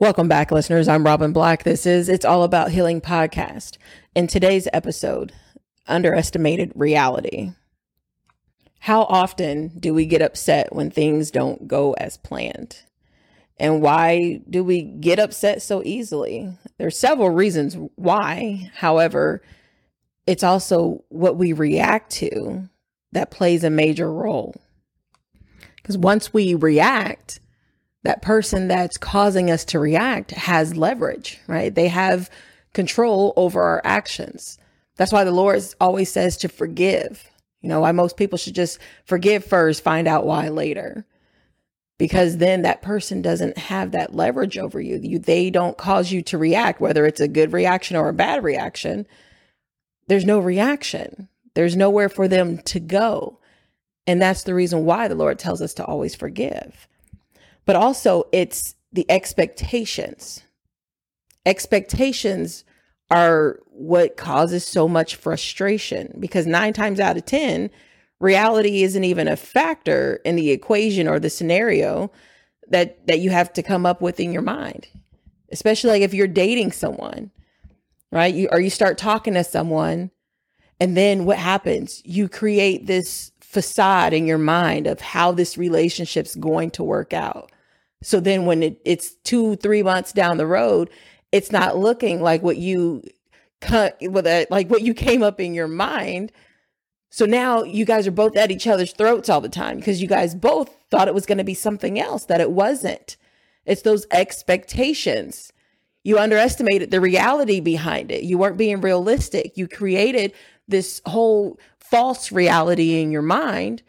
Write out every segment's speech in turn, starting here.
Welcome back, listeners. I'm Robin Black. This is It's All About Healing podcast. In today's episode, underestimated reality. How often do we get upset when things don't go as planned? And why do we get upset so easily? There's several reasons why. However, it's also what we react to that plays a major role. Because once we react, that person that's causing us to react has leverage, right? They have control over our actions. That's why the Lord always says to forgive. You know, why most people should just forgive first, find out why later. Because then that person doesn't have that leverage over you. you. They don't cause you to react, whether it's a good reaction or a bad reaction. There's no reaction. There's nowhere for them to go. And that's the reason why the Lord tells us to always forgive but also it's the expectations. Expectations are what causes so much frustration because nine times out of 10, reality isn't even a factor in the equation or the scenario that that you have to come up with in your mind. Especially like if you're dating someone right? You or you start talking to someone and then what happens? You create this facade in your mind of how this relationship's going to work out so then when it, it's two, three months down the road, it's not looking like what you like what you came up in your mind. So now you guys are both at each other's throats all the time because you guys both thought it was going to be something else that it wasn't. It's those expectations. You underestimated the reality behind it. You weren't being realistic. You created this whole false reality in your mind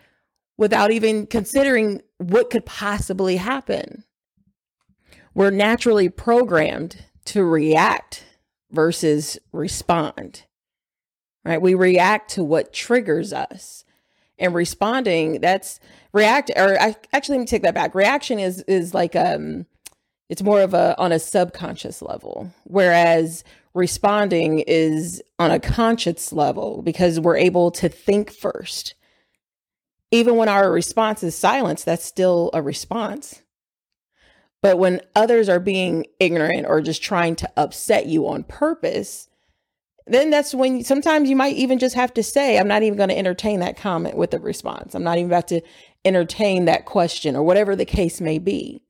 without even considering what could possibly happen. We're naturally programmed to react versus respond. Right? We react to what triggers us. And responding, that's react or I, actually let me take that back. Reaction is is like um it's more of a on a subconscious level whereas responding is on a conscious level because we're able to think first even when our response is silence, that's still a response. But when others are being ignorant or just trying to upset you on purpose, then that's when sometimes you might even just have to say, I'm not even going to entertain that comment with a response. I'm not even about to entertain that question or whatever the case may be.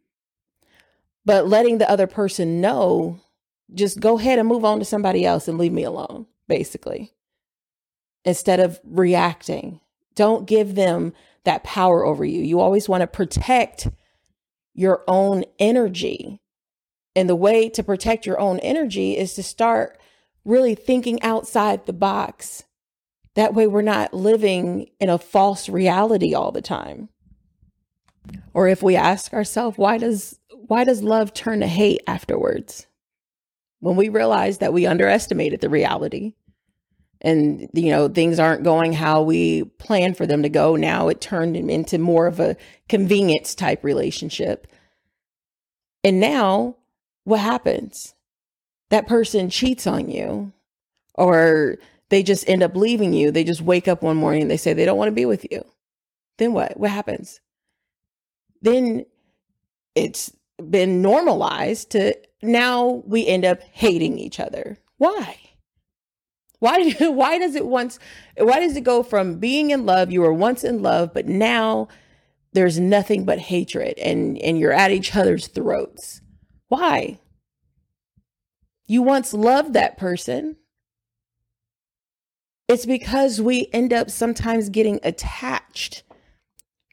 But letting the other person know, just go ahead and move on to somebody else and leave me alone, basically, instead of reacting don't give them that power over you. You always want to protect your own energy. And the way to protect your own energy is to start really thinking outside the box. That way, we're not living in a false reality all the time. Or if we ask ourselves, why does why does love turn to hate afterwards? When we realize that we underestimated the reality and you know things aren't going how we planned for them to go. Now it turned into more of a convenience type relationship. And now what happens? That person cheats on you or they just end up leaving you. They just wake up one morning and they say they don't want to be with you. Then what? What happens? Then it's been normalized to now we end up hating each other. Why why why does it once why does it go from being in love, you were once in love, but now there's nothing but hatred and and you're at each other's throats? Why? You once loved that person. It's because we end up sometimes getting attached.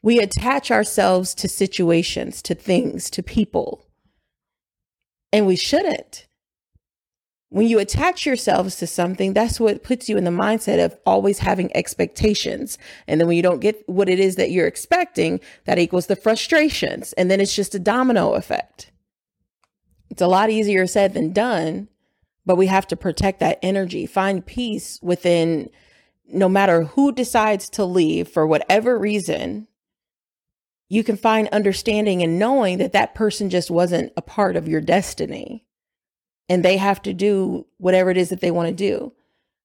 We attach ourselves to situations, to things, to people. And we shouldn't when you attach yourselves to something, that's what puts you in the mindset of always having expectations. And then when you don't get what it is that you're expecting, that equals the frustrations. And then it's just a domino effect. It's a lot easier said than done, but we have to protect that energy, find peace within no matter who decides to leave for whatever reason. You can find understanding and knowing that that person just wasn't a part of your destiny and they have to do whatever it is that they want to do.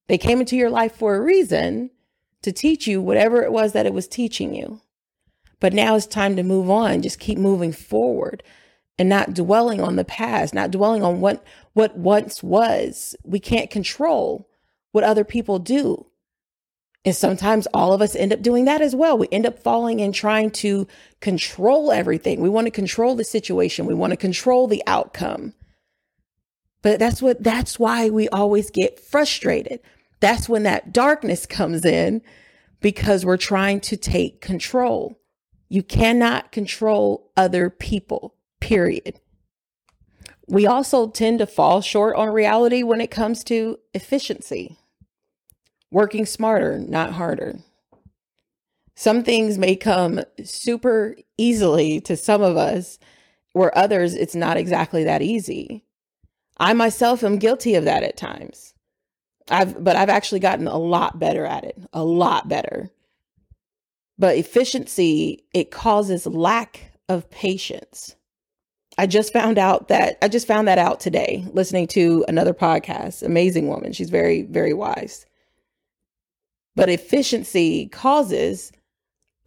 They came into your life for a reason to teach you whatever it was that it was teaching you. But now it's time to move on, just keep moving forward. and not dwelling on the past, not dwelling on what what once was. We can't control what other people do. And sometimes all of us end up doing that as well. We end up falling in trying to control everything. We want to control the situation. We want to control the outcome. But that's what that's why we always get frustrated. That's when that darkness comes in because we're trying to take control. You cannot control other people, period. We also tend to fall short on reality when it comes to efficiency, working smarter, not harder. Some things may come super easily to some of us, where others, it's not exactly that easy. I myself am guilty of that at times. I've but I've actually gotten a lot better at it, a lot better. But efficiency, it causes lack of patience. I just found out that I just found that out today listening to another podcast. Amazing woman. She's very very wise. But efficiency causes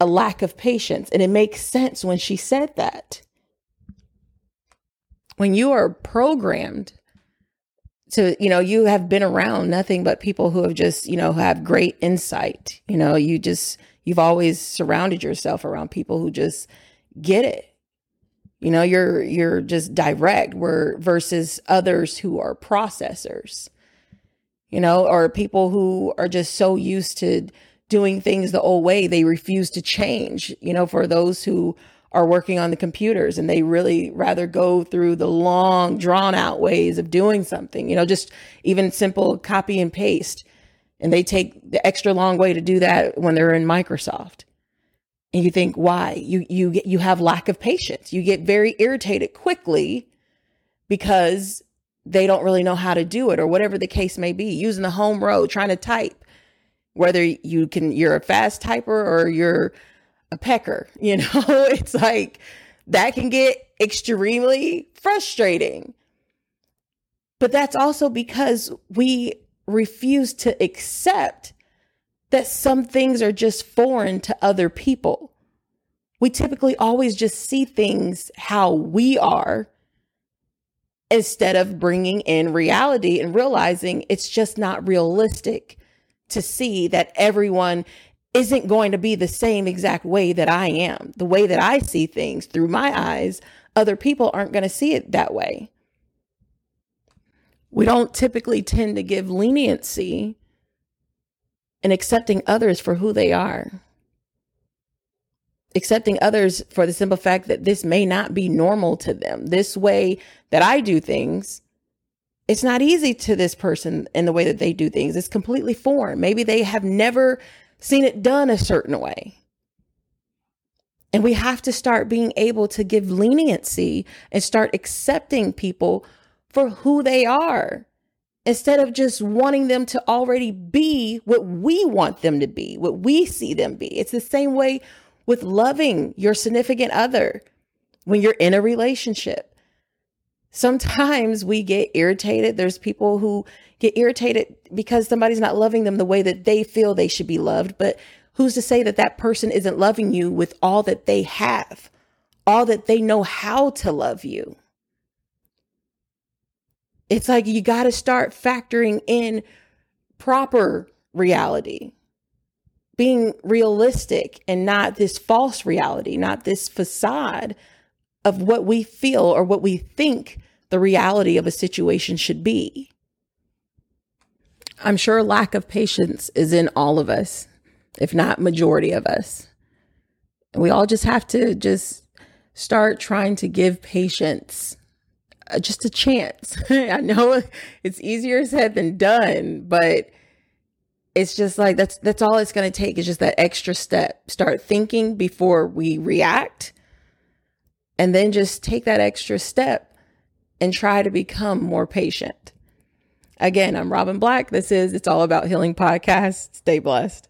a lack of patience and it makes sense when she said that. When you are programmed to you know you have been around nothing but people who have just you know have great insight. You know you just you've always surrounded yourself around people who just get it. You know you're you're just direct where versus others who are processors you know or people who are just so used to doing things the old way they refuse to change you know for those who are working on the computers and they really rather go through the long drawn out ways of doing something you know just even simple copy and paste. And they take the extra long way to do that when they're in Microsoft. And you think why? You you you have lack of patience. You get very irritated quickly because they don't really know how to do it or whatever the case may be using the home row trying to type. Whether you can you're a fast typer or you're a pecker, you know? it's like that can get extremely frustrating. But that's also because we refuse to accept that some things are just foreign to other people. We typically always just see things how we are instead of bringing in reality and realizing it's just not realistic to see that everyone isn't going to be the same exact way that I am. The way that I see things through my eyes, other people aren't going to see it that way. We don't typically tend to give leniency in accepting others for who they are. Accepting others for the simple fact that this may not be normal to them. This way that I do things, it's not easy to this person in the way that they do things. It's completely foreign. Maybe they have never seen it done a certain way. And we have to start being able to give leniency and start accepting people for who they are instead of just wanting them to already be what we want them to be, what we see them be. It's the same way with loving your significant other when you're in a relationship. Sometimes we get irritated. There's people who get irritated because somebody's not loving them the way that they feel they should be loved. But who's to say that that person isn't loving you with all that they have, all that they know how to love you? It's like you got to start factoring in proper reality, being realistic and not this false reality, not this facade of what we feel or what we think the reality of a situation should be. I'm sure lack of patience is in all of us, if not majority of us. We all just have to just start trying to give patience uh, just a chance. I know it's easier said than done, but it's just like that's that's all it's going to take is just that extra step. Start thinking before we react and then just take that extra step and try to become more patient. Again, I'm Robin Black. This is It's All About Healing Podcast. Stay blessed.